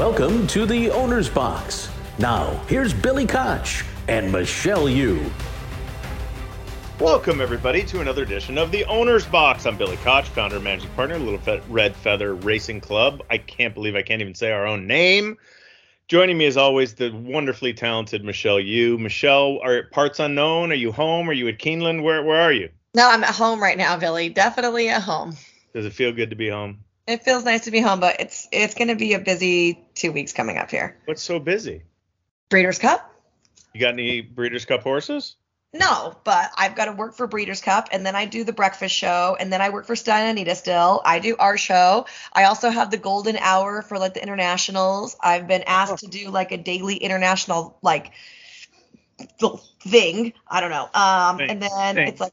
Welcome to the Owner's Box. Now, here's Billy Koch and Michelle Yu. Welcome, everybody, to another edition of the Owner's Box. I'm Billy Koch, founder and managing partner, of Little Fe- Red Feather Racing Club. I can't believe I can't even say our own name. Joining me, as always, the wonderfully talented Michelle Yu. Michelle, are parts unknown? Are you home? Are you at Keeneland? Where Where are you? No, I'm at home right now, Billy. Definitely at home. Does it feel good to be home? It feels nice to be home, but it's it's going to be a busy two weeks coming up here. What's so busy? Breeders' Cup? You got any Breeders' Cup horses? No, but I've got to work for Breeders' Cup, and then I do the breakfast show, and then I work for Santa Anita still. I do our show. I also have the golden hour for like the internationals. I've been asked to do like a daily international like thing. I don't know. Um, Thing. and then Thing. it's like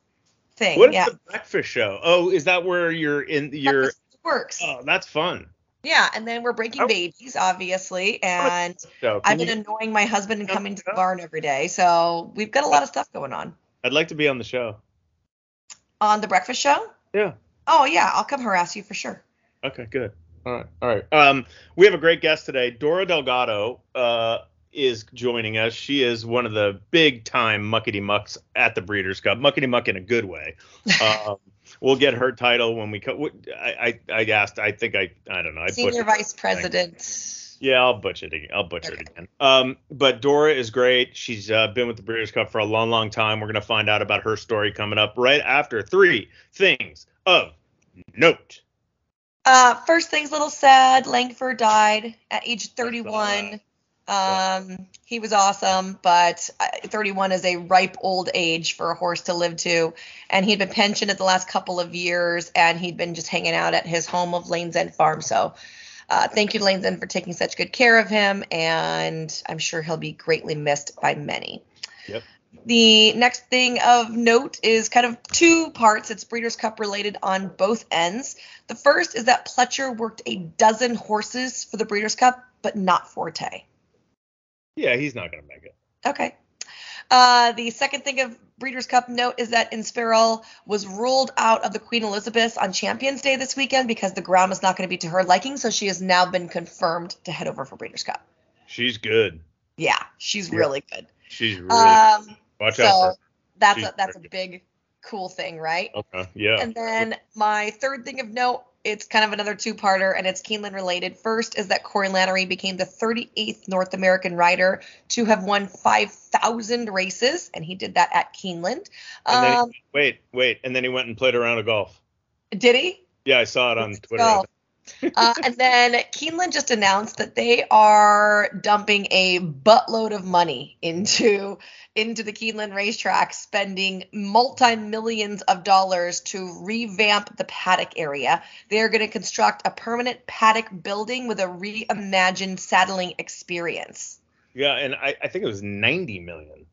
thing. What is yeah, the breakfast show? Oh, is that where you're in? You're. Works. Oh, that's fun. Yeah, and then we're breaking Oh. babies, obviously, and So, I've been you- annoying my husband and coming to the barn every day. So we've got a lot of stuff going on. I'd like to be on the show. On the breakfast show? Yeah. Oh yeah, I'll come harass you for sure. Okay, good. All right, all right. Um, we have a great guest today. Dora Delgado uh, is joining us. She is one of the big time muckety mucks at the Breeders' Cup. Muckety muck in a good way. Um, we'll get her title when we co- I, I I asked. I think I I don't know. I Senior Vice thing. President. Yeah, I'll butcher it. Again. I'll butcher it again. Um, but Dora is great. She's uh, been with the Breeders' Cup for a long, long time. We're gonna find out about her story coming up right after three things of note. Uh, first thing's a little sad. Langfuhr died at age 31. Um, he was awesome, but uh, 31 is a ripe old age for a horse to live to. And he'd been pensioned at the last couple of years, and he'd been just hanging out at his home of Lane's End Farm. So, uh, thank you, Lane's End, for taking such good care of him, and I'm sure he'll be greatly missed by many. Yep. The next thing of note is kind of two parts. It's Breeders' Cup related on both ends. The first is that Pletcher worked a dozen horses for the Breeders' Cup, but not Forte. Yeah, he's not gonna make it. Okay. Uh, the second thing of Breeders' Cup note is that Inspiral was ruled out of the Queen Elizabeth on Champions Day this weekend because the ground was not going to be to her liking, so she has now been confirmed to head over for Breeders' Cup. She's good. Yeah, she's Yeah. really good. She's really Um, watch so out. For her. that's She's a that's a big cool thing, right? Okay. Yeah. And then my third thing of note, it's kind of another two-parter, and it's Keeneland related. First is that Corey Lanerie became the 38th North American rider to have won 5,000 races, and he did that at Keeneland. And then he- Um, wait, wait, and then he went and played around a round of golf. did he? Yeah, I saw it on Twitter. go. Uh, and then Keeneland just announced that they are dumping a buttload of money into into the Keeneland racetrack, spending multi millions of dollars to revamp the paddock area. They are going to construct a permanent paddock building with a reimagined saddling experience. Yeah, and I, I think it was 90 million.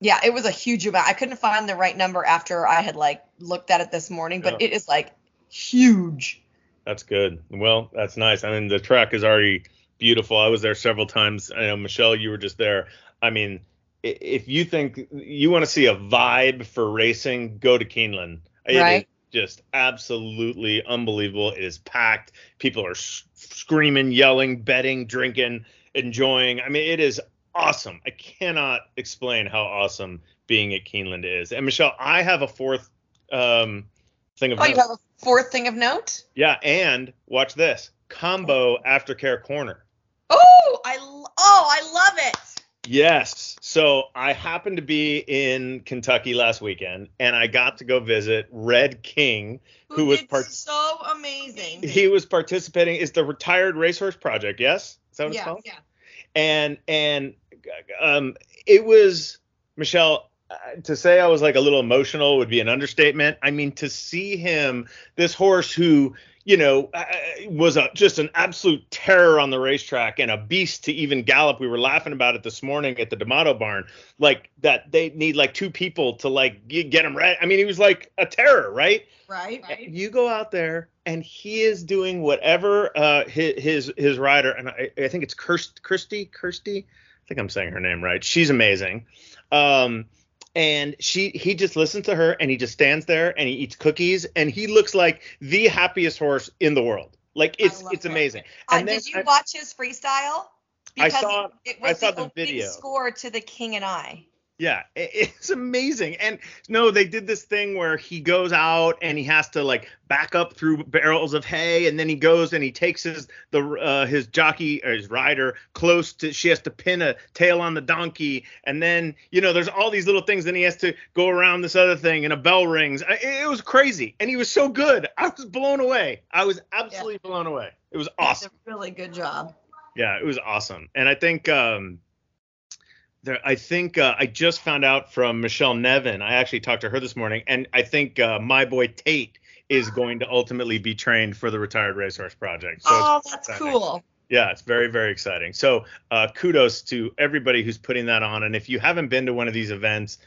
Yeah, it was a huge amount. I couldn't find the right number after I had like looked at it this morning, but Yeah. it is like huge. That's good. Well, that's nice. I mean, the track is already beautiful. I was there several times. I know Michelle, you were just there. I mean, if you think you want to see a vibe for racing, go to Keeneland. It is Right. just absolutely unbelievable. It is packed. People are s- screaming, yelling, betting, drinking, enjoying. I mean, it is awesome. I cannot explain how awesome being at Keeneland is. And Michelle, I have a fourth um, thing of Oh, you note. have a fourth thing of note? Yeah, and watch this combo aftercare corner. Oh, I oh, I love it. Yes. So I happened to be in Kentucky last weekend, and I got to go visit Red King, who was did part. so amazing. He was participating. Is the Retired Racehorse Project? Yes. Is that what it's called? yeah. and and um it was Michelle to say I was like a little emotional would be an understatement. I mean to see him this horse who you know uh, was a, just an absolute terror on the racetrack and a beast to even gallop. We were laughing about it this morning at the D'Amato barn like that they need like two people to like get him right. I mean he was like a terror, right? Right, You go out there and he is doing whatever uh, his, his his rider and I, I think it's Kirst, Kirsty Kirsty I think I'm saying her name right. She's amazing. Um, and she he just listens to her and he just stands there and he eats cookies and he looks like the happiest horse in the world. Like it's it's amazing. Uh, and did you I, watch his freestyle? Because I saw. It, was I saw the, the video. Score to the King and I. Yeah, it's amazing. And no, they did this thing where he goes out and he has to like back up through barrels of hay, and then he goes and he takes his the uh, his jockey or his rider close to. She has to pin a tail on the donkey, and then you know there's all these little things. Then he has to go around this other thing, and a bell rings. It, was crazy, and he was so good. I was blown away. I was absolutely yeah. blown away. It was awesome. really good job. Yeah, it was awesome, and I think. um there, I think uh, I just found out from Michelle Nevin. I actually talked to her this morning, and I think uh, my boy Tate is going to ultimately be trained for the Retired Racehorse Project. So oh, that's exciting. cool. Yeah, it's very, very exciting. So uh, kudos to everybody who's putting that on. And if you haven't been to one of these events,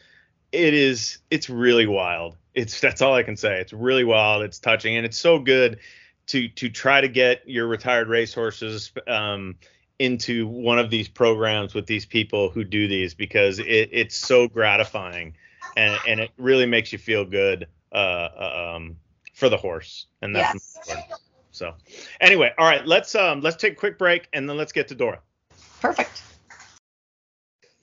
it is it's really wild. It's that's all I can say. It's really wild. It's touching, and it's so good to to try to get your retired racehorses um, into one of these programs with these people who do these because it, it's so gratifying and, and it really makes you feel good uh, uh um, for the horse. And that's yes. so anyway all right let's um let's take a quick break and then let's get to dora. Perfect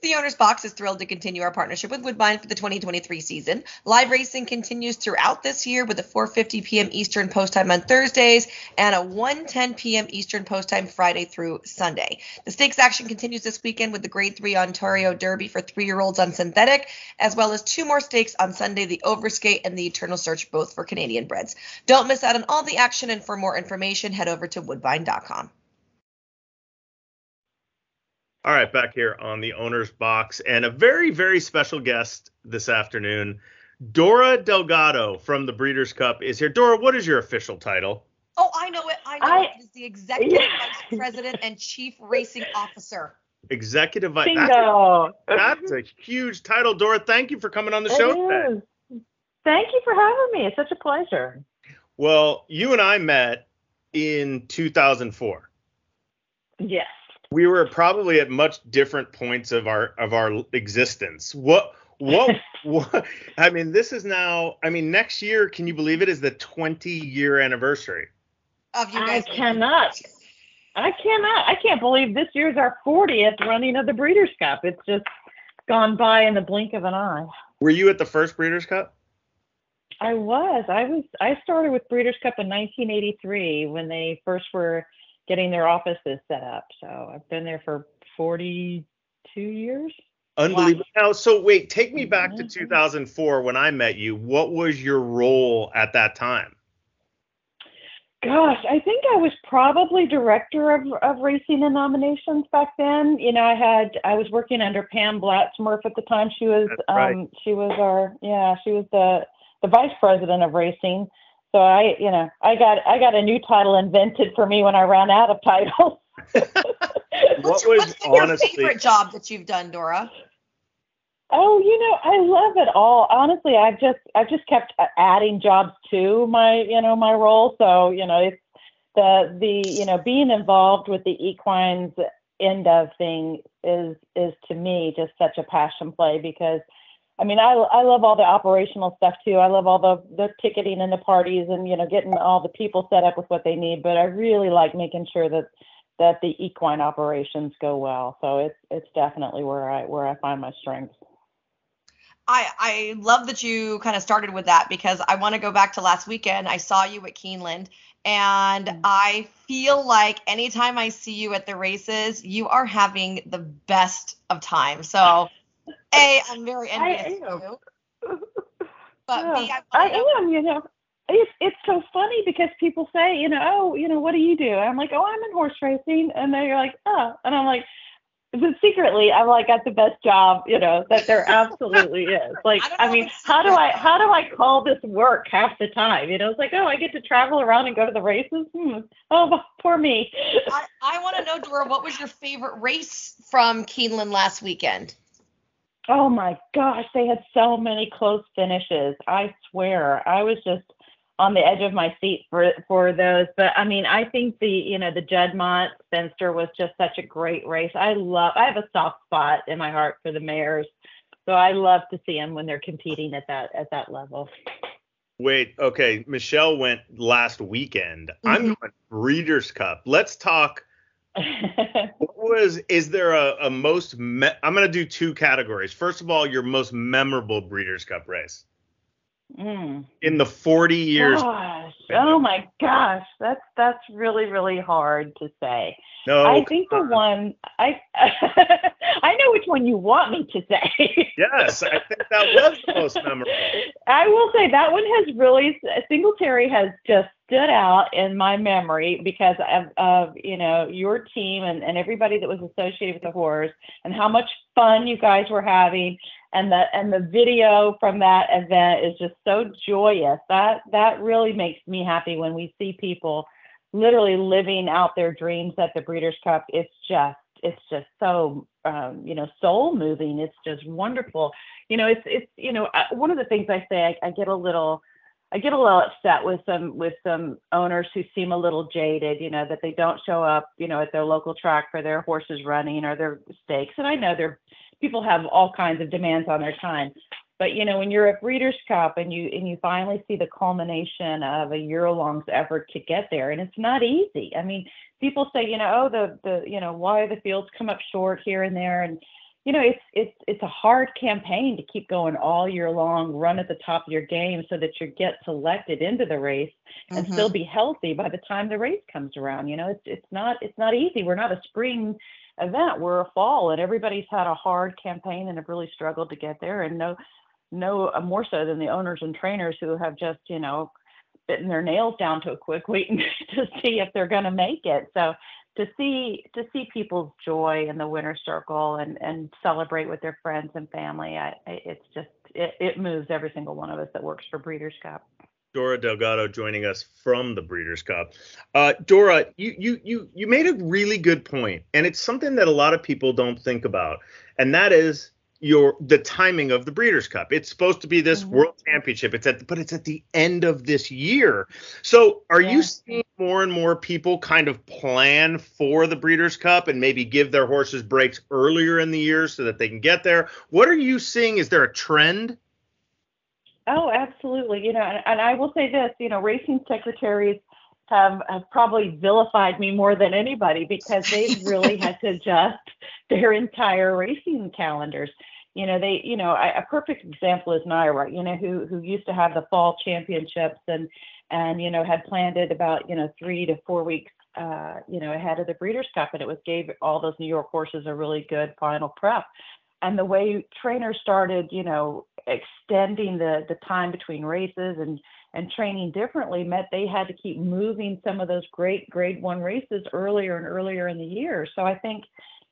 the Owner's Box is thrilled to continue our partnership with Woodbine for the 2023 season. Live racing continues throughout this year with a 4:50 p.m. Eastern post time on Thursdays and a 1:10 p.m. Eastern post time Friday through Sunday. The stakes action continues this weekend with the Grade 3 Ontario Derby for 3-year-olds on synthetic, as well as two more stakes on Sunday, the Overskate and the Eternal Search both for Canadian breds. Don't miss out on all the action and for more information head over to woodbine.com. All right, back here on the owner's box, and a very, very special guest this afternoon. Dora Delgado from the Breeders' Cup is here. Dora, what is your official title? Oh, I know it. I know I, it. It is the Executive yeah. Vice President and Chief Racing Officer. Executive Vice. That's, that's, a huge title, Dora. Thank you for coming on the show today. Thank you for having me. It's such a pleasure. Well, you and I met in 2004. Yes we were probably at much different points of our of our existence. What what what I mean, this is now I mean, next year, can you believe it is the 20 year anniversary of you guys? I cannot. I cannot. I can't believe this year's our 40th running of the Breeders' Cup. It's just gone by in the blink of an eye. Were you at the first Breeders' Cup? I was. I was. I started with Breeders' Cup in 1983 when they first were getting their offices set up. So I've been there for 42 years. Unbelievable. Wow. Now, so wait, take me back to 2004 when I met you. What was your role at that time? Gosh, I think I was probably director of, of racing and nominations back then. You know, I had I was working under Pam Blatz-Murff at the time. She was right. um she was our yeah, she was the the vice president of racing. So I, you know, I got I got a new title invented for me when I ran out of titles. what was what's been honestly, your favorite job that you've done, Dora? Oh, you know, I love it all. Honestly, I've just I've just kept adding jobs to my you know my role. So you know, it's the the you know being involved with the equines end of thing is is to me just such a passion play because I mean, I, I love all the operational stuff too. I love all the, the ticketing and the parties and, you know, getting all the people set up with what they need. But I really like making sure that, that the equine operations go well. So it's, it's definitely where I, where I find my strengths. I, I love that you kind of started with that because I want to go back to last weekend. I saw you at Keeneland and mm-hmm. I feel like anytime I see you at the races, you are having the best of time. So a, I'm very envious of you. But yeah, B, I, I am, you know. It's it's so funny because people say, you know, oh, you know, what do you do? I'm like, oh, I'm in horse racing, and they're like, oh, and I'm like, but secretly, I'm like, got the best job, you know, that there absolutely is. Like, I, I mean, how do I how do I call this work half the time? You know, it's like, oh, I get to travel around and go to the races. Hmm. Oh, poor me. I, I want to know, Dora, what was your favorite race from Keeneland last weekend? Oh my gosh, they had so many close finishes. I swear, I was just on the edge of my seat for for those. But I mean, I think the you know the Juddmonte Spencer was just such a great race. I love. I have a soft spot in my heart for the mares, so I love to see them when they're competing at that at that level. Wait, okay. Michelle went last weekend. Mm-hmm. I'm going Breeders' Cup. Let's talk. What was? Is there a, a most? Me- I'm going to do two categories. First of all, your most memorable Breeders' Cup race. Mm. In the 40 years. Gosh. Oh my gosh, that's that's really really hard to say. No, I think the one I I know which one you want me to say. yes, I think that was the most memorable. I will say that one has really Singletary has just stood out in my memory because of, of you know your team and, and everybody that was associated with the horse and how much fun you guys were having and the and the video from that event is just so joyous. That that really makes me happy when we see people literally living out their dreams at the Breeders' Cup. It's just it's just so um, you know soul moving. It's just wonderful. You know, it's it's you know one of the things I say I, I get a little I get a little upset with some with some owners who seem a little jaded, you know, that they don't show up, you know, at their local track for their horses running or their stakes. And I know they're people have all kinds of demands on their time. But you know, when you're at Breeders' Cup and you and you finally see the culmination of a year-long effort to get there, and it's not easy. I mean, people say, you know, oh, the the you know, why the fields come up short here and there, and you know, it's it's it's a hard campaign to keep going all year long, run at the top of your game so that you get selected into the race and mm-hmm. still be healthy by the time the race comes around. You know, it's it's not it's not easy. We're not a spring event. We're a fall, and everybody's had a hard campaign and have really struggled to get there. And no, no uh, more so than the owners and trainers who have just, you know, bitten their nails down to a quick waiting to see if they're going to make it. So to see to see people's joy in the winner's circle and and celebrate with their friends and family, I, it's just it, it moves every single one of us that works for Breeders' Cup. Dora Delgado joining us from the Breeders' Cup. Uh, Dora, you, you you you made a really good point, and it's something that a lot of people don't think about, and that is your the timing of the Breeders' Cup. It's supposed to be this mm-hmm. World Championship. It's at but it's at the end of this year. So are yeah. you seeing more and more people kind of plan for the Breeders' Cup and maybe give their horses breaks earlier in the year so that they can get there? What are you seeing? Is there a trend? Oh, absolutely. You know, and, and I will say this, you know, racing secretaries have, have probably vilified me more than anybody because they've really had to adjust their entire racing calendars. You know, they, you know, a perfect example is NYRA, you know, who who used to have the fall championships and and you know had planned it about you know three to four weeks uh, you know ahead of the Breeders' Cup, and it was gave all those New York horses a really good final prep and the way trainers started, you know, extending the the time between races and and training differently meant they had to keep moving some of those great grade one races earlier and earlier in the year. So I think,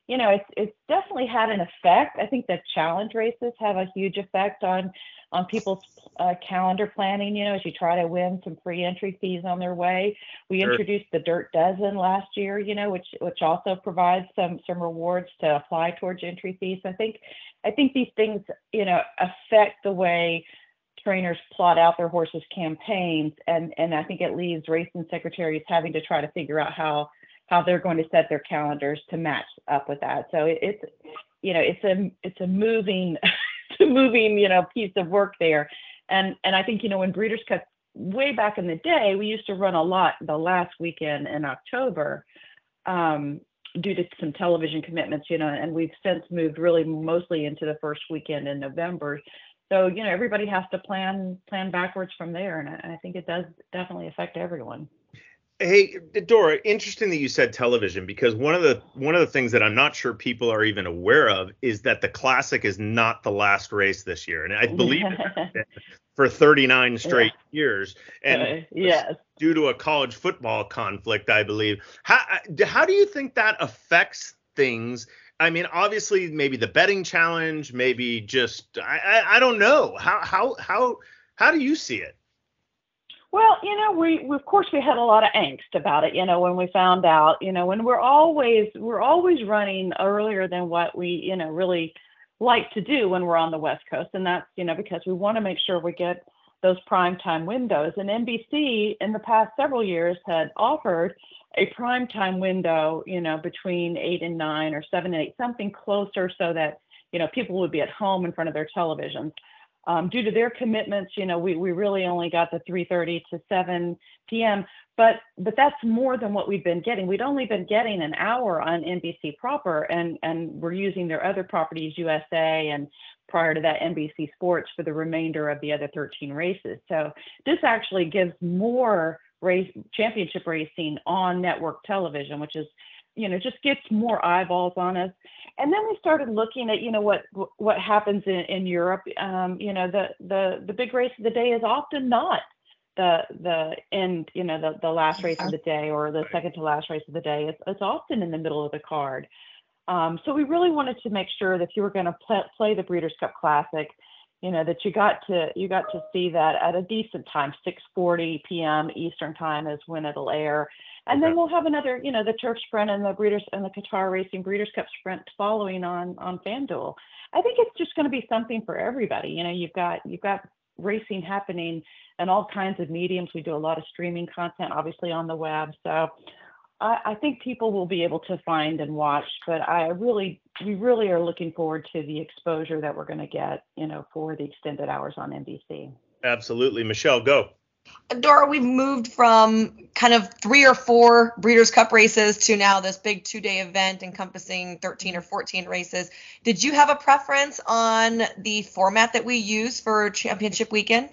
you know, it's it's definitely had an effect. I think that challenge races have a huge effect on on people's uh, calendar planning. You know, as you try to win some free entry fees on their way. We sure. introduced the Dirt Dozen last year. You know, which which also provides some some rewards to apply towards entry fees. I think I think these things you know affect the way trainers plot out their horses campaigns and and I think it leaves racing secretaries having to try to figure out how how they're going to set their calendars to match up with that. So it, it's you know it's a it's a moving it's a moving you know piece of work there. And and I think you know when Breeders' Cup way back in the day we used to run a lot the last weekend in October. Um, due to some television commitments, you know, and we've since moved really mostly into the first weekend in November. So, you know, everybody has to plan plan backwards from there, and I, I think it does definitely affect everyone. Hey, Dora, interesting that you said television because one of the one of the things that I'm not sure people are even aware of is that the classic is not the last race this year, and I believe for 39 straight yeah. years, and uh, yes, due to a college football conflict, I believe. How how do you think that affects things? I mean, obviously, maybe the betting challenge, maybe just I, I, I don't know how how how how do you see it? Well, you know, we, we, of course we had a lot of angst about it, you know, when we found out, you know, when we're always we're always running earlier than what we, you know, really like to do when we're on the West Coast. And that's, you know, because we want to make sure we get those prime time windows. And NBC in the past several years had offered a prime time window, you know, between eight and nine or seven and eight, something closer so that, you know, people would be at home in front of their televisions. Um, due to their commitments, you know, we, we really only got the 3:30 to 7 p.m. But but that's more than what we've been getting. We'd only been getting an hour on NBC proper, and and we're using their other properties, USA and prior to that NBC Sports for the remainder of the other 13 races. So this actually gives more race championship racing on network television, which is you know just gets more eyeballs on us. And then we started looking at you know what what happens in, in europe. Um, you know the the the big race of the day is often not the the end you know the, the last race of the day or the second to last race of the day. It's, it's often in the middle of the card. Um, so we really wanted to make sure that you were going to play, play the breeders cup classic you know that you got to you got to see that at a decent time 6:40 p.m. Eastern time is when it'll air and then we'll have another, you know, the Turf Sprint and the Breeders and the Qatar Racing Breeders' Cup Sprint following on on FanDuel. I think it's just going to be something for everybody. You know, you've got you've got racing happening in all kinds of mediums. We do a lot of streaming content, obviously on the web. So I, I think people will be able to find and watch. But I really, we really are looking forward to the exposure that we're going to get, you know, for the extended hours on NBC. Absolutely, Michelle, go. Dora, we've moved from kind of three or four Breeders' Cup races to now this big two day event encompassing 13 or 14 races. Did you have a preference on the format that we use for championship weekend?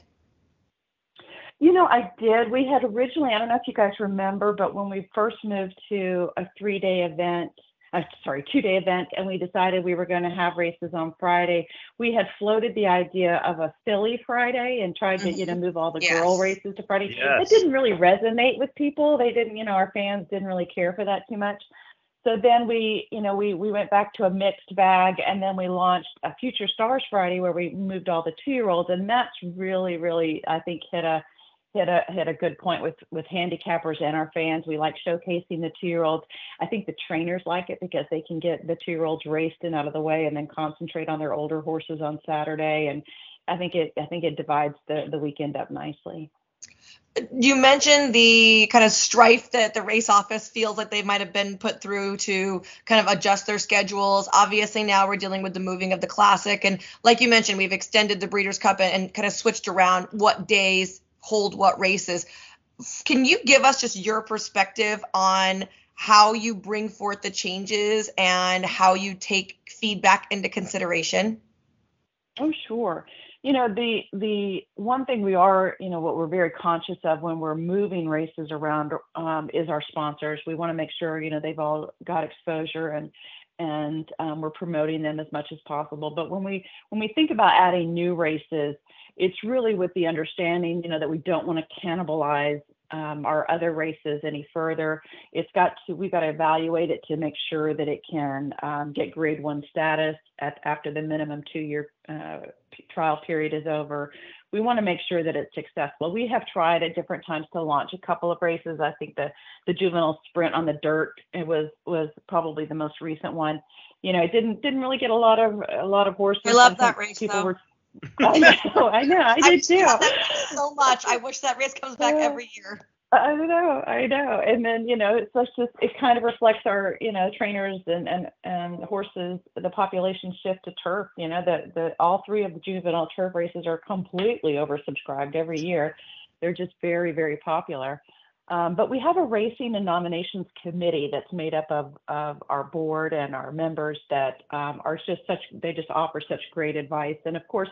You know, I did. We had originally, I don't know if you guys remember, but when we first moved to a three day event, uh, sorry, two day event, and we decided we were going to have races on Friday. We had floated the idea of a Filly Friday and tried to, you know, mm-hmm. move all the yes. girl races to Friday. Yes. It didn't really resonate with people. They didn't, you know, our fans didn't really care for that too much. So then we, you know, we we went back to a mixed bag, and then we launched a Future Stars Friday where we moved all the two year olds, and that's really, really, I think, hit a hit a hit a good point with with handicappers and our fans. We like showcasing the two year olds. I think the trainers like it because they can get the two year olds raced and out of the way, and then concentrate on their older horses on Saturday. And I think it I think it divides the the weekend up nicely. You mentioned the kind of strife that the race office feels like they might have been put through to kind of adjust their schedules. Obviously, now we're dealing with the moving of the classic. And like you mentioned, we've extended the Breeders' Cup and, and kind of switched around what days hold what races. Can you give us just your perspective on how you bring forth the changes and how you take feedback into consideration? Oh, sure. You know, the the one thing we are, you know, what we're very conscious of when we're moving races around um, is our sponsors. We want to make sure, you know, they've all got exposure and and um, we're promoting them as much as possible. But when we when we think about adding new races, it's really with the understanding, you know, that we don't want to cannibalize um, our other races any further. It's got to we've got to evaluate it to make sure that it can um, get grade one status at, after the minimum two year uh, trial period is over. We want to make sure that it's successful. We have tried at different times to launch a couple of races. I think the the juvenile sprint on the dirt it was was probably the most recent one. You know, it didn't didn't really get a lot of a lot of horses. I love that race. People though. were I know, I know, I did too. so much. I wish that race comes back every year. I know, I know. And then, you know, it's just it kind of reflects our, you know, trainers and and and horses, the population shift to turf. You know, that the all three of the juvenile turf races are completely oversubscribed every year. They're just very, very popular. Um, but we have a racing and nominations committee that's made up of, of our board and our members that um, are just such, they just offer such great advice. And of course,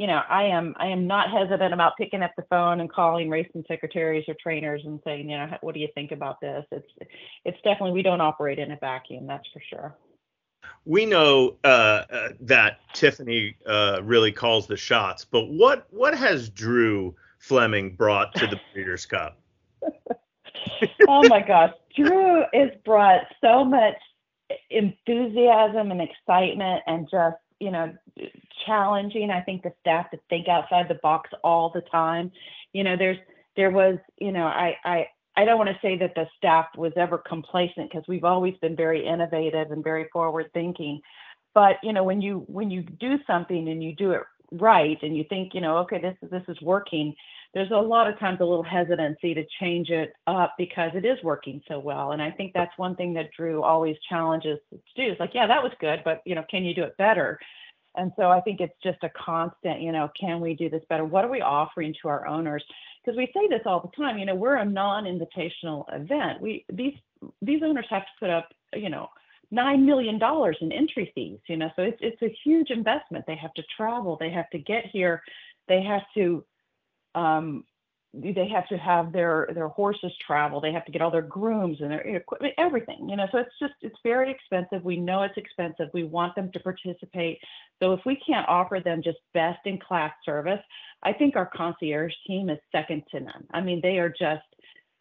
you know, I am I am not hesitant about picking up the phone and calling racing secretaries or trainers and saying, you know, what do you think about this? It's it's definitely we don't operate in a vacuum, that's for sure. We know uh, uh, that Tiffany uh, really calls the shots, but what what has Drew Fleming brought to the Breeders' Cup? oh my gosh, Drew has brought so much enthusiasm and excitement and just you know challenging. I think the staff to think outside the box all the time. You know there's there was you know i i i don't want to say that the staff was ever complacent because we've always been very innovative and very forward thinking. But you know when you when you do something and you do it right and you think you know okay this is this is working there's a lot of times a little hesitancy to change it up because it is working so well. And I think that's one thing that Drew always challenges to do. It's like, yeah, that was good, but you know, can you do it better? And so I think it's just a constant, you know, can we do this better? What are we offering to our owners? Because we say this all the time, you know, we're a non-invitational event. We these these owners have to put up, you know, nine million dollars in entry fees, you know, so it's it's a huge investment. They have to travel, they have to get here, they have to um, they have to have their their horses travel they have to get all their grooms and their equipment everything you know so it's just it's very expensive we know it's expensive we want them to participate so if we can't offer them just best in class service i think our concierge team is second to none i mean they are just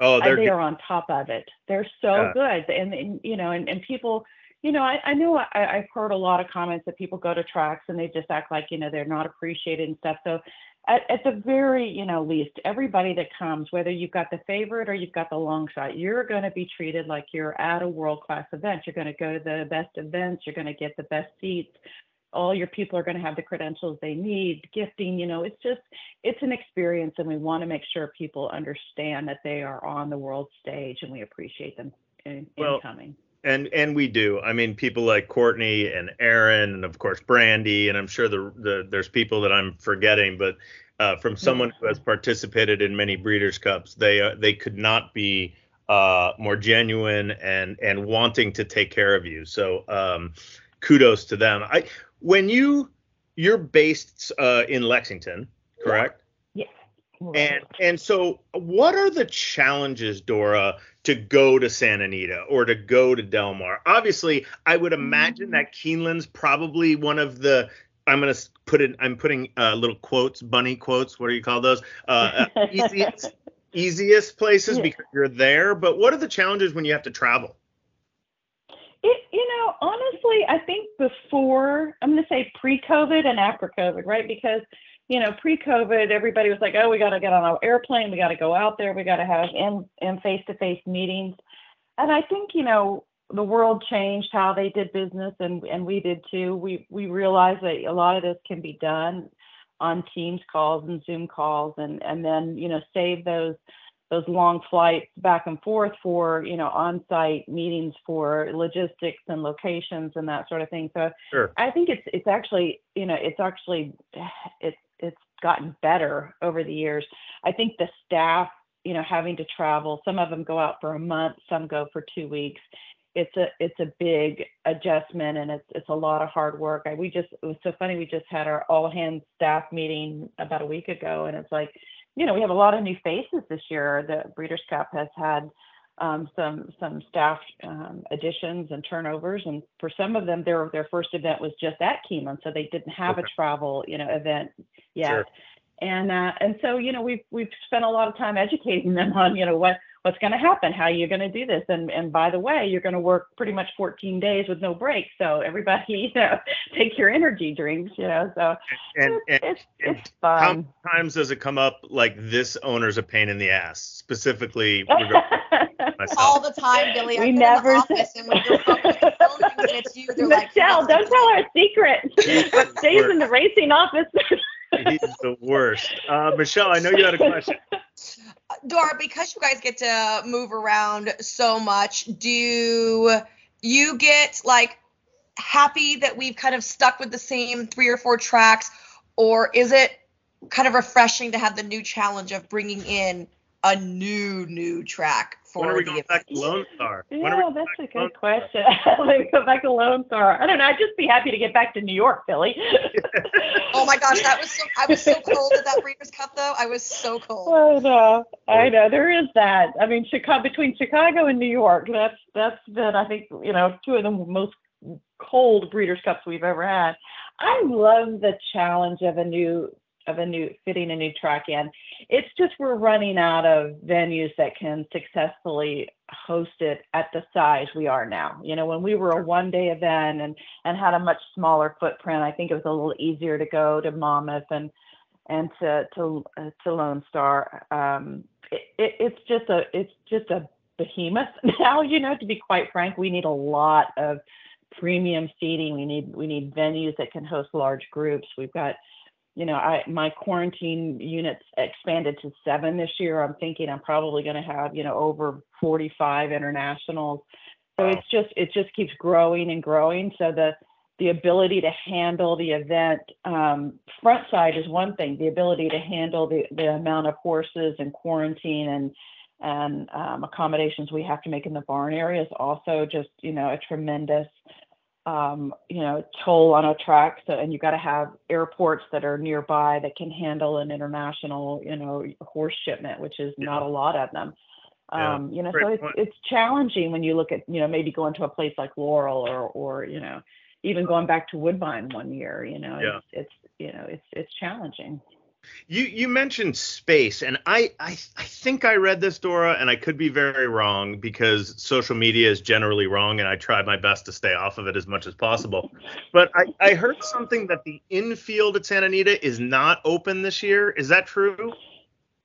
oh they're they are on top of it they're so Yeah. good and, and you know and, and people you know, I, I know I, I've heard a lot of comments that people go to tracks and they just act like, you know, they're not appreciated and stuff. So at, at the very, you know, least, everybody that comes, whether you've got the favorite or you've got the long shot, you're going to be treated like you're at a world class event. You're going to go to the best events. You're going to get the best seats. All your people are going to have the credentials they need, gifting, you know, it's just, it's an experience. And we want to make sure people understand that they are on the world stage and we appreciate them in, Well, in coming. And and we do. I mean, people like Courtney and Aaron, and of course Brandy, and I'm sure the, the there's people that I'm forgetting, but uh, from someone who has participated in many Breeders' Cups, they uh, they could not be uh, more genuine and and wanting to take care of you. So um, kudos to them. I when you you're based uh, in Lexington, correct? Yes. And and so what are the challenges, Dora, to go to Santa Anita or to go to Del Mar? Obviously, I would imagine that Keeneland's probably one of the I'm gonna put it I'm putting uh, little quotes, bunny quotes, what do you call those? Uh, uh, easiest easiest places Yeah. because you're there. But what are the challenges when you have to travel? It, you know, honestly, I think before, I'm going to say pre COVID and after COVID, right? Because, you know, pre COVID, everybody was like, oh, we got to get on an airplane, we got to go out there, we got to have in in face to face meetings. And I think, you know, the world changed how they did business and, and we did too. We, we realized that a lot of this can be done on Teams calls and Zoom calls and, and then, you know, save those those long flights back and forth for you know on-site meetings for logistics and locations and that sort of thing so Sure. i think it's it's actually you know it's actually it's it's gotten better over the years. I think the staff you know having to travel some of them go out for a month some go for two weeks. It's a it's a big adjustment and it's it's a lot of hard work. I, we just it was so funny we just had our all hands staff meeting about a week ago and it's like you know, we have a lot of new faces this year. The Breeders' Cup has had um, some some staff um, additions and turnovers, and for some of them, their their first event was just at Keeneland, so they didn't have Okay. a travel, you know, event yet. Sure. And uh, and so you know we've we've spent a lot of time educating them on you know what what's going to happen, how are you're going to do this, and and by the way, you're going to work pretty much 14 days with no break. So everybody, you know, take your energy drinks, you know. So And, and it's and it's how fun. many times does it come up like this owner's a pain in the ass, specifically myself? all the time, Billy. We I get never in the office and when you're phone, when the phone rings and it's you, they're like, Michelle, don't tell our secret. What stays in the racing office? He's the worst. Uh, Michelle, I know you had a question. Dora, because you guys get to move around so much, do you get like happy that we've kind of stuck with the same three or four tracks, or is it kind of refreshing to have the new challenge of bringing in a new new track for When are we the going event? back to Lone Star? When are Yeah, we that's a good question. Let go back to Lone Star. I don't know. I'd just be happy to get back to New York, Billy. Oh my gosh, that was so I was so cold at that Breeders' Cup though. I was so cold. I know. I know. There is that. I mean, Chicago between Chicago and New York, that's that's been I think you know two of the most cold Breeders' Cups we've ever had. I love the challenge of a new of a new fitting a new track in. It's just we're running out of venues that can successfully host it at the size we are now. You know, when we were a one day event and and had a much smaller footprint, I think it was a little easier to go to Monmouth and and to to uh, to Lone Star. Um, it, it, it's just a it's just a behemoth now. You know, to be quite frank, we need a lot of premium seating. We need we need venues that can host large groups. We've got you know, I my quarantine units expanded to seven this year. I'm thinking I'm probably going to have you know over 45 internationals. So Wow. it's just it just keeps growing and growing. So the the ability to handle the event. Um, front side is one thing. The ability to handle the the amount of horses and quarantine and and um, accommodations we have to make in the barn area is also just you know a tremendous um, you know toll on a track. So and you've got to have airports that are nearby that can handle an international you know horse shipment, which is not a lot of them. Yeah, Um, you know, great so it's point. it's challenging when you look at you know maybe going to a place like Laurel or or you know even going back to Woodbine one year. You know, Yeah. it's, it's you know it's it's challenging. You you mentioned space, and I, I I think I read this, Dora, and I could be very wrong because social media is generally wrong, and I try my best to stay off of it as much as possible. But I, I heard something that the infield at Santa Anita is not open this year. Is that true?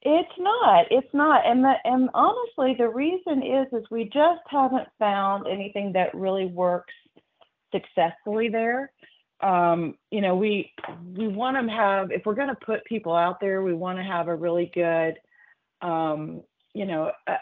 It's not. It's not. And the and honestly, the reason is is we just haven't found anything that really works successfully there. Um, you know, we we want to have if we're going to put people out there, we want to have a really good, um, you know, uh,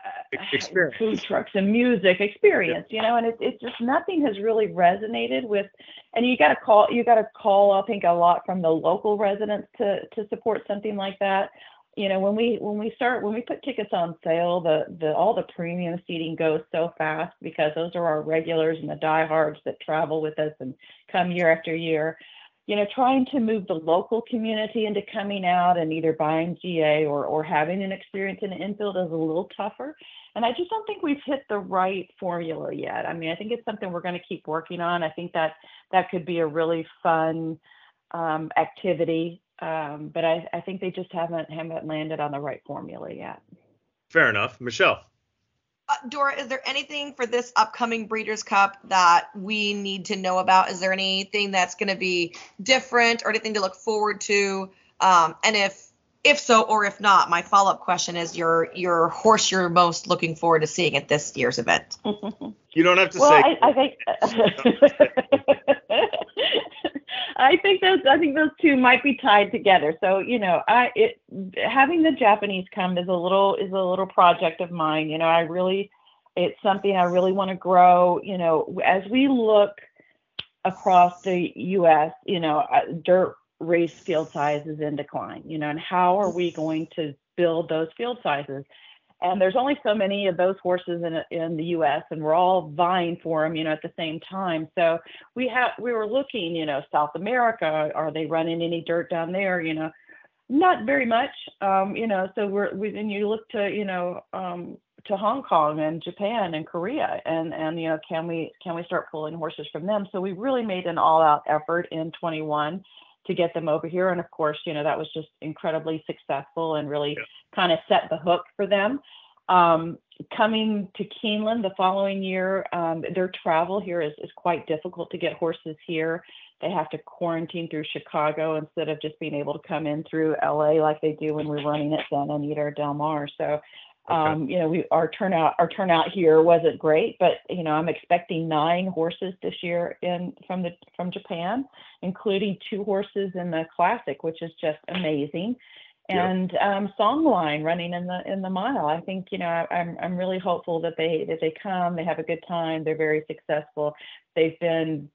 Experience. food trucks and music experience. You know, and it's it's just nothing has really resonated with. And you got to call you got to call I think a lot from the local residents to to support something like that you know when we when we start when we put tickets on sale the the all the premium seating goes so fast because those are our regulars and the diehards that travel with us and come year after year. You know trying to move the local community into coming out and either buying ga or or having an experience in the infield is a little tougher. And i just don't think we've hit the right formula yet. I mean i think it's something we're going to keep working on. I think that that could be a really fun um, activity um, but I, I think they just haven't haven't landed on the right formula yet. Fair enough, Michelle. Uh, Dora, is there anything for this upcoming Breeders' Cup that we need to know about? Is there anything that's going to be different or anything to look forward to? Um, and if if so or if not, my follow up question is your your horse you're most looking forward to seeing at this year's event. You don't have to well, say. I, I think I think those I think those two might be tied together. So you know, I it having the Japanese come is a little is a little project of mine. You know, I really it's something I really want to grow. You know, as we look across the U.S., you know, uh, dirt race field size is in decline. You know, and how are we going to build those field sizes? And there's only so many of those horses in in the U.S. and we're all vying for them, you know, at the same time. So we have we were looking, you know, South America, are they running any dirt down there? You know, not very much, um, you know. So we're we, you look to you know um, to Hong Kong and Japan and Korea, and and you know, can we can we start pulling horses from them? So we really made an all-out effort in 21 to get them over here, and of course, you know, that was just incredibly successful and really Yeah. kind of set the hook for them. Um, coming to Keeneland the following year, um, their travel here is, is quite difficult to get horses here. They have to quarantine through Chicago instead of just being able to come in through LA like they do when we're running at Santa Anita or Del Mar. So, um, you know, we our turnout our turnout here wasn't great, but you know, I'm expecting nine horses this year in from the from Japan, including two horses in the classic, which is just amazing Yep. and um, Songline running in the in the mile. I think you know I, I'm I'm really hopeful that they that they come, they have a good time, they're very successful. They've been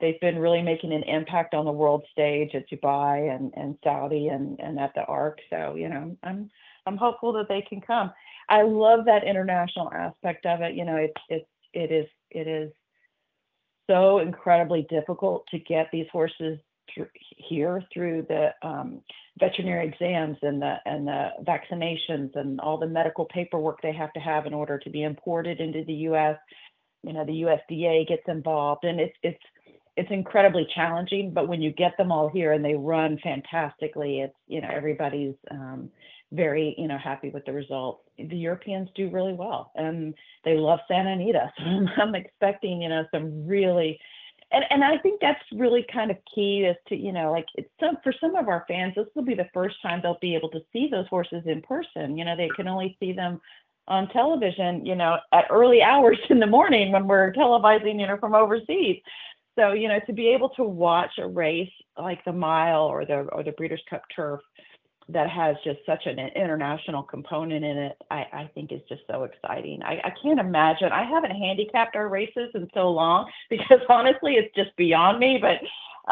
they've been really making an impact on the world stage at Dubai and and Saudi and and at the Arc. So you know I'm I'm hopeful that they can come. I love that international aspect of it. You know it's it's it is it is so incredibly difficult to get these horses thr- here through the um, veterinary exams and the and the vaccinations and all the medical paperwork they have to have in order to be imported into the U.S. You know, the USDA gets involved, and it's it's it's incredibly challenging. But when you get them all here and they run fantastically, it's you know everybody's um, very you know happy with the results. The Europeans do really well, and they love Santa Anita. So I'm, expecting you know some really and and I think that's really kind of key as to you know like it's some for some of our fans this will be the first time they'll be able to see those horses in person you know they can only see them on television you know at early hours in the morning when we're televising you know from overseas so you know to be able to watch a race like the mile or the or the Breeders' Cup Turf that has just such an international component in it, I, I think is just so exciting. I, I can't imagine. I haven't handicapped our races in so long because honestly, it's just beyond me. But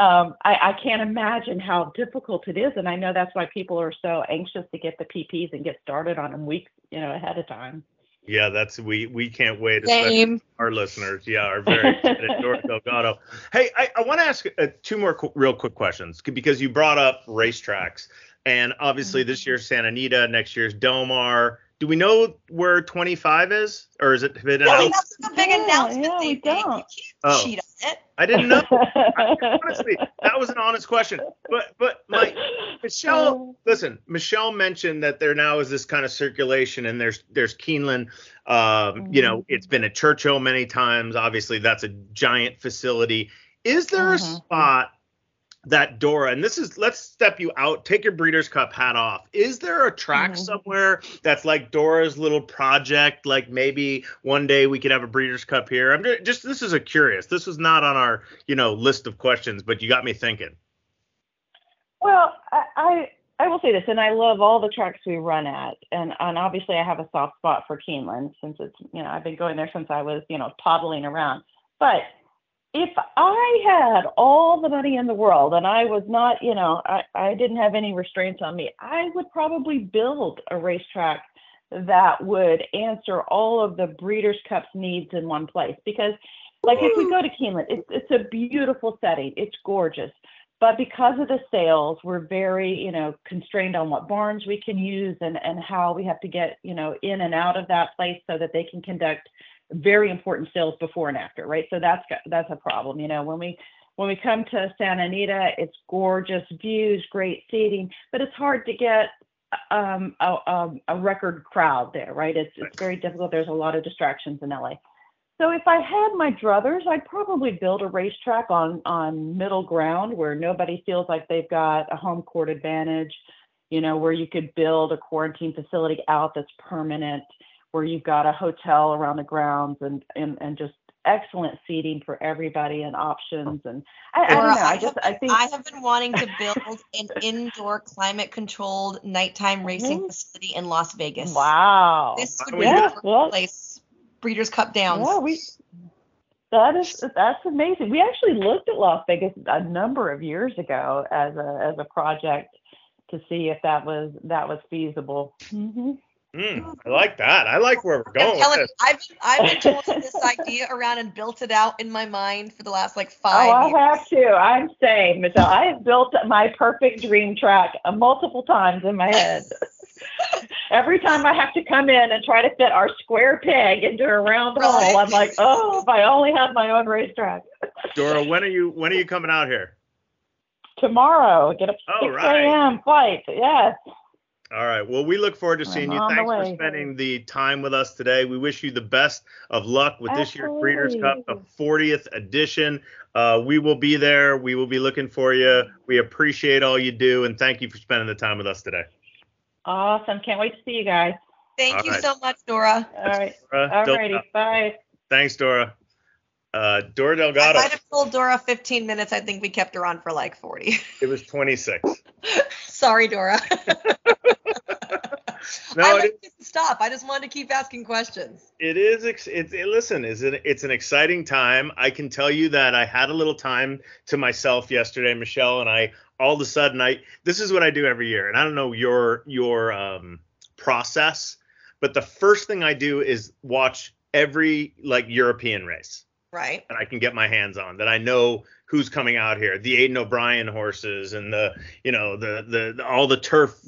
um, I, I can't imagine how difficult it is, and I know that's why people are so anxious to get the PPs and get started on them weeks, you know, ahead of time. Yeah, that's we we can't wait. Same. Our listeners, yeah, are very excited. Dora Delgado. Hey, I, I want to ask uh, two more qu- real quick questions because you brought up racetracks, and obviously this year's Santa Anita, next year's Del Mar. Do we know where 25 is, or is it been Yeah, announced? that's a big Yeah, announcement yeah, they we don't. You can't Oh. cheat on it. I didn't know. I, honestly, that was an honest question. But but my Michelle, listen, Michelle mentioned that there now is this kind of circulation, and there's there's Keeneland. Um, you know, it's been at Churchill many times. Obviously, that's a giant facility. Is there a Mhm. spot that Dora, and this is let's step you out, take your Breeders' Cup hat off. Is there a track Mhm. somewhere that's like Dora's little project? Like maybe one day we could have a Breeders' Cup here. I'm ju- just this is a curious. This was not on our you know list of questions, but you got me thinking. Well, I, I I will say this, and I love all the tracks we run at, and and obviously I have a soft spot for Keeneland since it's you know I've been going there since I was you know toddling around. But if I had all the money in the world and I was not you know I I didn't have any restraints on me, I would probably build a racetrack that would answer all of the Breeders' Cup's needs in one place because. Like if we hmm. go to Keeneland, it's it's a beautiful setting. It's gorgeous but because of the sales we're very you know constrained on what barns we can use and and how we have to get you know in and out of that place so that they can conduct very important sales before and after right? So that's that's a problem you know when we when we come to santa anita it's gorgeous views great seating but it's hard to get um, a, a, a record crowd there right? It's it's very difficult. There's a lot of distractions in la so if I had my druthers, I'd probably build a racetrack on on middle ground where nobody feels like they've got a home court advantage, you know, where you could build a quarantine facility out that's permanent, where you've got a hotel around the grounds and and, and just excellent seating for everybody and options and I, I don't know. I have just been- I think I have been wanting to build an indoor climate controlled nighttime racing Mhm. facility in Las Vegas. wow. This would be don't the perfect well, place. Breeders' Cup Downs. Yeah, we. That is that's amazing. We actually looked at Las Vegas a number of years ago as a as a project to see if that was that was feasible. hmm Mm, I like that. I like where we're going with telling this. I've been, I've been tossing this idea around and built it out in my mind for the last like Oh, five I years. have to. I'm saying, Michelle, I have built my perfect dream track multiple times in my head. Every time I have to come in and try to fit our square peg into a round Right. hole, I'm like, oh, if I only had my own racetrack. Dora, when are you when are you coming out here? Tomorrow, get up All 6 right. a.m. flight. Yes. All right. Well, we look forward to seeing I'm you. Thanks for spending the time with us today. We wish you the best of luck with this year's Breeders' Cup, the 40th edition. Uh, we will be there. We will be looking for you. We appreciate all you do, and thank you for spending the time with us today. Awesome. Can't wait to see you guys. Thank All you right. so much, Dora. All right. Dora All righty. Bye. Thanks, Dora. Uh, Dora I Delgado. might have told Dora 15 minutes. I think we kept her on for like 40. It was 26. Sorry, Dora. No, I it didn't stop. I just wanted to keep asking questions. It is. It's it, listen. Is it? It's an exciting time. I can tell you that I had a little time to myself yesterday, Michelle, and I all of a sudden I. This is what I do every year, and I don't know your your um, process, but the first thing I do is watch every like European race Right. that I can get my hands on that I know who's coming out here. The Aidan O'Brien horses and the you know the the, the all the turf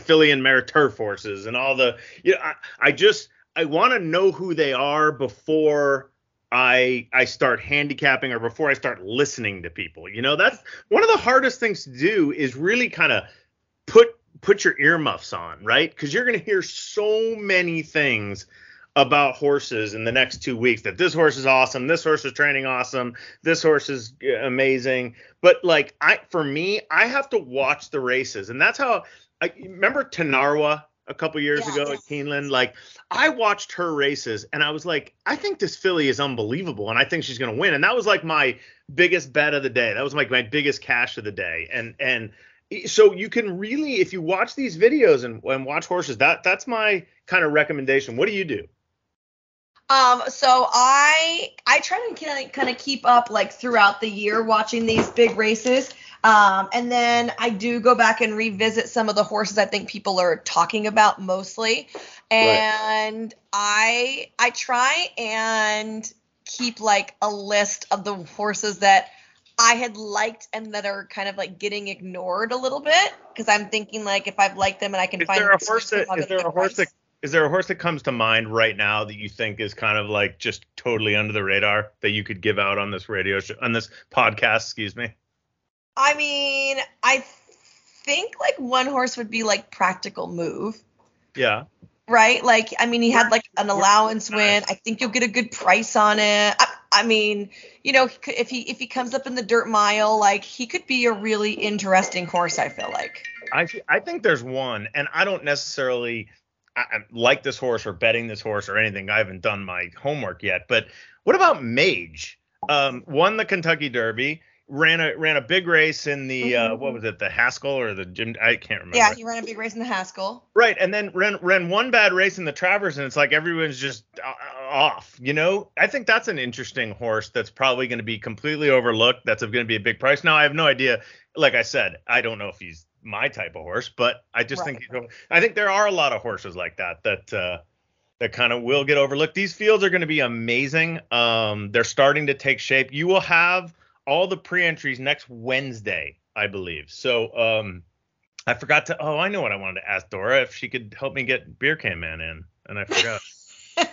Filly and Mare turf horses and all the you know I, I just I want to know who they are before I I start handicapping or before I start listening to people. You know that's one of the hardest things to do is really kind of put put your earmuffs on, right? Because you're gonna hear so many things about horses in the next two weeks that this horse is awesome, this horse is training awesome, this horse is uh, amazing. But like I, for me, I have to watch the races, and that's how. I remember Tarnawa a couple years Yeah, ago yeah. at Keeneland. Like I watched her races, and I was like, I think this filly is unbelievable, and I think she's gonna win. And that was like my biggest bet of the day. That was like my biggest cash of the day. And and so you can really, if you watch these videos and, and watch horses, that that's my kind of recommendation. What do you do? Um, so I I try to kind of keep up like throughout the year watching these big races. Um, and then I do go back and revisit some of the horses I think people are talking about mostly. And right. I I try and keep like a list of the horses that I had liked and that are kind of like getting ignored a little bit because I'm thinking like if I've liked them and I can is find there a horse that is there a horse that is there a horse that comes to mind right now that you think is kind of like just totally under the radar that you could give out on this radio show on this podcast excuse me? I mean i think like one horse would be like practical move. Yeah. Right? Like i mean he had like an allowance win. I think you'll get a good price on it. I, I mean you know if he if he comes up in the dirt mile like he could be a really interesting horse i feel like. I i think there's one and i don't necessarily I, like this horse or betting this horse or anything. I haven't done my homework yet. But what about Mage? Um, won the Kentucky Derby, ran a ran a big race in the uh, mm-hmm. uh, what was it, the Haskell or the Jim? I can't remember. Yeah, he ran a big race in the Haskell. Right, and then ran ran one bad race in the Travers, and it's like everyone's just uh, off. You know, I think that's an interesting horse that's probably going to be completely overlooked. That's going to be a big price. Now I have no idea. Like I said, I don't know if he's my type of horse, but I just right. think I think there are a lot of horses like that that uh, that kind of will get overlooked. These fields are going to be amazing. Um, they're starting to take shape. You will have all the pre-entries next Wednesday, I believe. So um, I forgot to. Oh, I know what I wanted to ask Dora if she could help me get Beer Can Man in, and I forgot.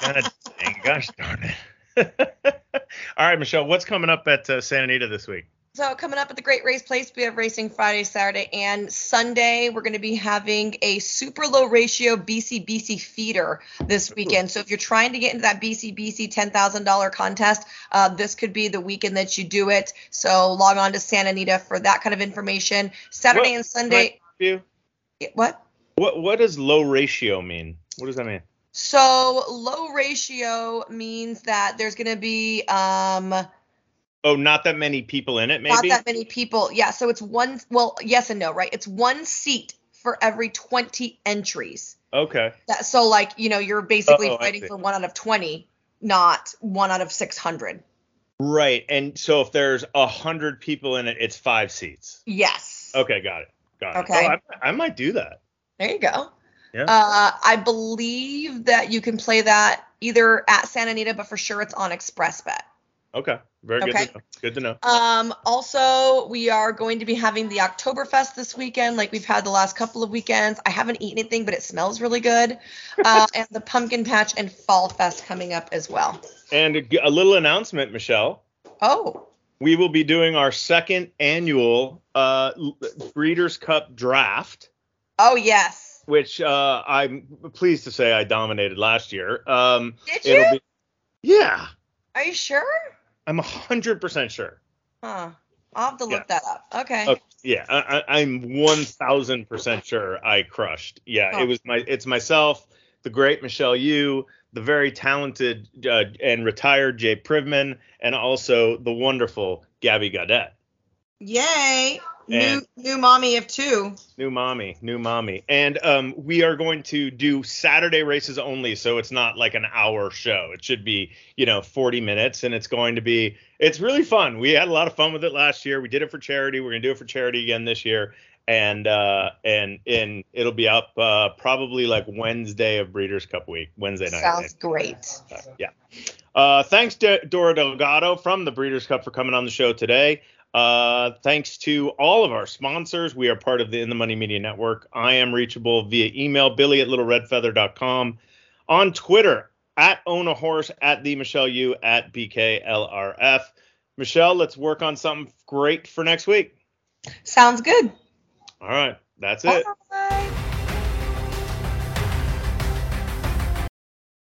God dang, gosh darn it. all right, Michelle, what's coming up at uh, Santa Anita this week? So coming up at the Great Race Place, we have racing Friday, Saturday, and Sunday. We're going to be having a super low ratio BCBC feeder this weekend. So if you're trying to get into that BCBC $10,000 contest, uh, this could be the weekend that you do it. So log on to Santa Anita for that kind of information. Saturday what, and Sunday. What? What What does low ratio mean? What does that mean? So low ratio means that there's going to be um Oh, not that many people in it, maybe? Not that many people. Yeah, so it's one well, yes and no, right? It's one seat for every 20 entries. Okay. That, so like, you know, you're basically oh, fighting for one out of 20, not one out of 600. Right. And so if there's a 100 people in it, it's 5 seats. Yes. Okay, got it. Got it. Okay. Oh, I, I might do that. There you go. Yeah. Uh, I believe that you can play that either at Santa Anita, but for sure it's on XpressBet. Okay. Very okay. good to know. Good to know. Um, also, we are going to be having the Oktoberfest this weekend, like we've had the last couple of weekends. I haven't eaten anything, but it smells really good. Uh, and the Pumpkin Patch and Fall Fest coming up as well. And a, a little announcement, Michelle. Oh. We will be doing our second annual uh, Breeders' Cup draft. Oh yes. Which uh, I'm pleased to say I dominated last year. Um, Did you? Be, yeah. Are you sure? I'm 100% sure. Huh. I'll have to look yeah. that up. Okay. okay. Yeah, I, am 1,000% sure I crushed. Yeah, huh. it was my, it's myself, the great Michelle Yu, the very talented uh, and retired Jay Privman, and also the wonderful Gabby Gaudet. Yay! New new mommy of two. New mommy, new mommy, and um, we are going to do Saturday races only, so it's not like an hour show. It should be you know 40 minutes, and it's going to be it's really fun. We had a lot of fun with it last year. We did it for charity. We're gonna do it for charity again this year, and uh, and and it'll be up uh, probably like Wednesday of Breeders' Cup week, Wednesday night. Sounds great. Uh, yeah. Uh, thanks to Dora Delgado from the Breeders' Cup for coming on the show today. Uh, thanks to all of our sponsors. We are part of the In the Money Media Network. I am reachable via email, billy at littleredfeather.com, on Twitter, at own a horse, at the Michelle Yu, at BKLRF. Michelle, let's work on something great for next week. Sounds good. All right. That's it.